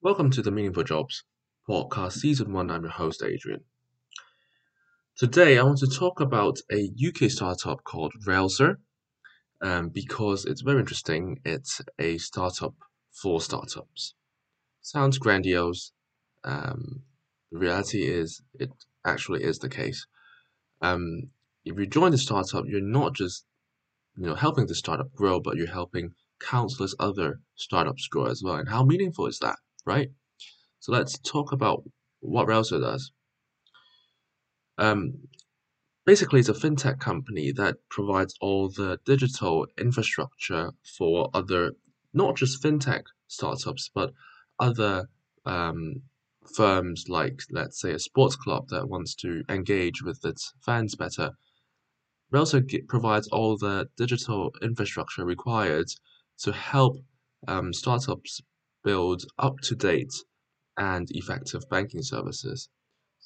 Welcome to the Meaningful Jobs podcast, season one. I'm your host, Adrian. Today, I want to talk about a UK startup called Railsr um, because it's very interesting. It's a startup for startups. Sounds grandiose. Um, the reality is, it actually is the case. Um, if you join the startup, you're not just you know helping the startup grow, but you're helping countless other startups grow as well. And how meaningful is that? Right? So let's talk about what Railsr does. Um, basically, it's a fintech company that provides all the digital infrastructure for other, not just fintech startups, but other um, firms like, let's say, a sports club that wants to engage with its fans better. Railsr provides all the digital infrastructure required to help um, startups build up-to-date and effective banking services.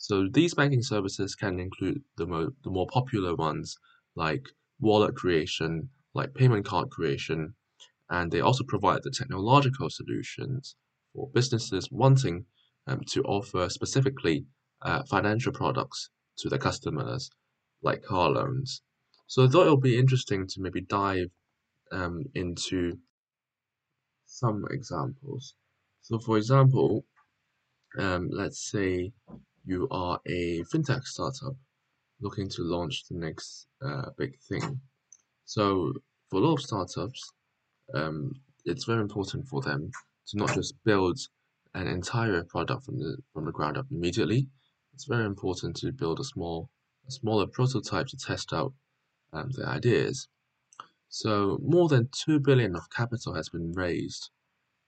So these banking services can include the, mo- the more popular ones like wallet creation, like payment card creation, and they also provide the technological solutions for businesses wanting um, to offer specifically uh, financial products to their customers, like car loans. So I thought it would be interesting to maybe dive um, into some examples. So for example, um, let's say you are a fintech startup looking to launch the next uh, big thing. So for a lot of startups, um, it's very important for them to not just build an entire product from the from the ground up immediately. It's very important to build a small a smaller prototype to test out um, the ideas. So more than 2 billion of capital has been raised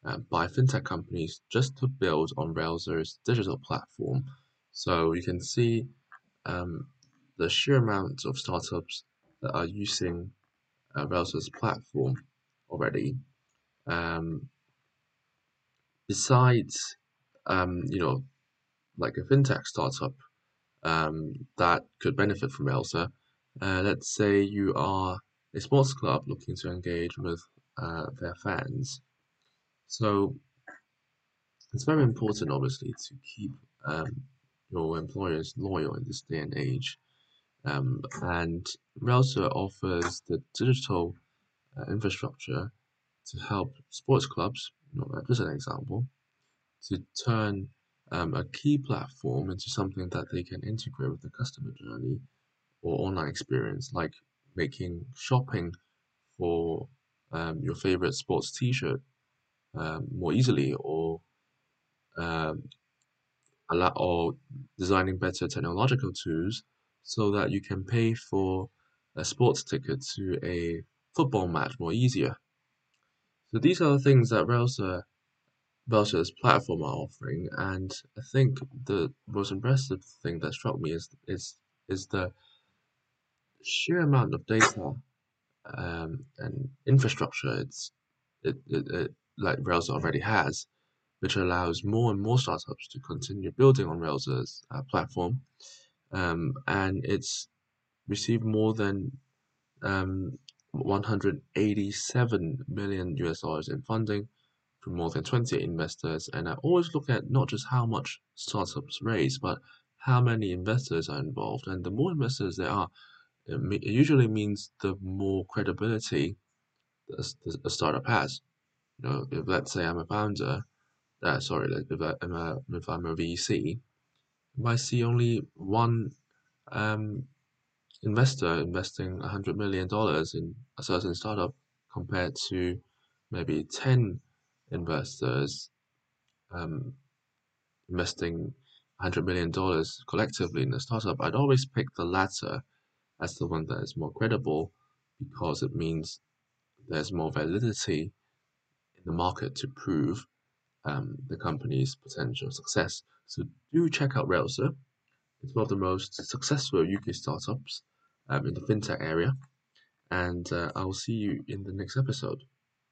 uh, by fintech companies just to build on Railsr's digital platform. So you can see um, the sheer amount of startups that are using uh, Railsr's platform already. Um, besides, um, you know, like a fintech startup um, that could benefit from Railsr, uh, let's say you are a sports club looking to engage with uh, their fans. So it's very important, obviously, to keep um, your employers loyal in this day and age. Um, and Railsr offers the digital uh, infrastructure to help sports clubs, you know, just an example, to turn um, a key platform into something that they can integrate with the customer journey or online experience, like making shopping for um, your favorite sports T-shirt um, more easily, or um, allow or designing better technological tools so that you can pay for a sports ticket to a football match more easier. So these are the things that Railsr Railsr's platform are offering, and I think the most impressive thing that struck me is is is the sheer amount of data um, and infrastructure it's it, it, it like Rails already has, which allows more and more startups to continue building on Railsr's uh, platform. Um, and it's received more than um, 187 million US dollars in funding from more than 20 investors. And I always look at not just how much startups raise, but how many investors are involved. And the more investors there are, it, it usually means the more credibility a startup has. You know, if let's say I'm a founder, uh, sorry, if, I, am a, if I'm a VC, if I see only one um, investor investing $100 million in a certain startup compared to maybe 10 investors um, investing $100 million collectively in a startup, I'd always pick the latter as the one that is more credible because it means there's more validity in the market to prove um, the company's potential success. So do check out Railsr. It's one of the most successful UK startups um, in the fintech area. And uh, I'll see you in the next episode.